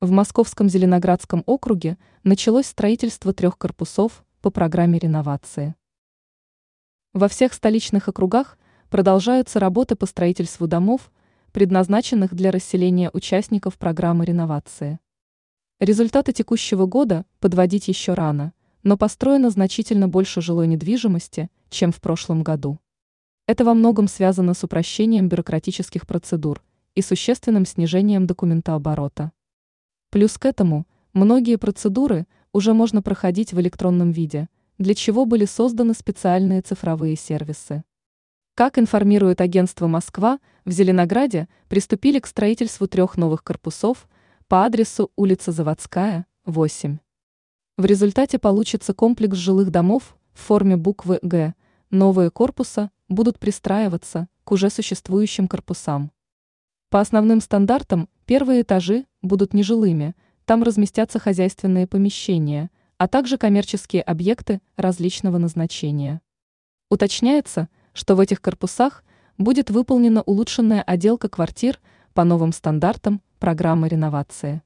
В Московском Зеленоградском округе началось строительство трех корпусов по программе реновации. Во всех столичных округах продолжаются работы по строительству домов, предназначенных для расселения участников программы реновации. Результаты текущего года подводить еще рано, но построено значительно больше жилой недвижимости, чем в прошлом году. Это во многом связано с упрощением бюрократических процедур и существенным снижением документооборота. Плюс к этому, многие процедуры уже можно проходить в электронном виде, для чего были созданы специальные цифровые сервисы. Как информирует агентство «Москва», в Зеленограде приступили к строительству трех новых корпусов по адресу улица Заводская, 8. В результате получится комплекс жилых домов в форме буквы «Г». Новые корпуса будут пристраиваться к уже существующим корпусам. По основным стандартам первые этажи будут нежилыми, там разместятся хозяйственные помещения, а также коммерческие объекты различного назначения. Уточняется, что в этих корпусах будет выполнена улучшенная отделка квартир по новым стандартам программы реновации.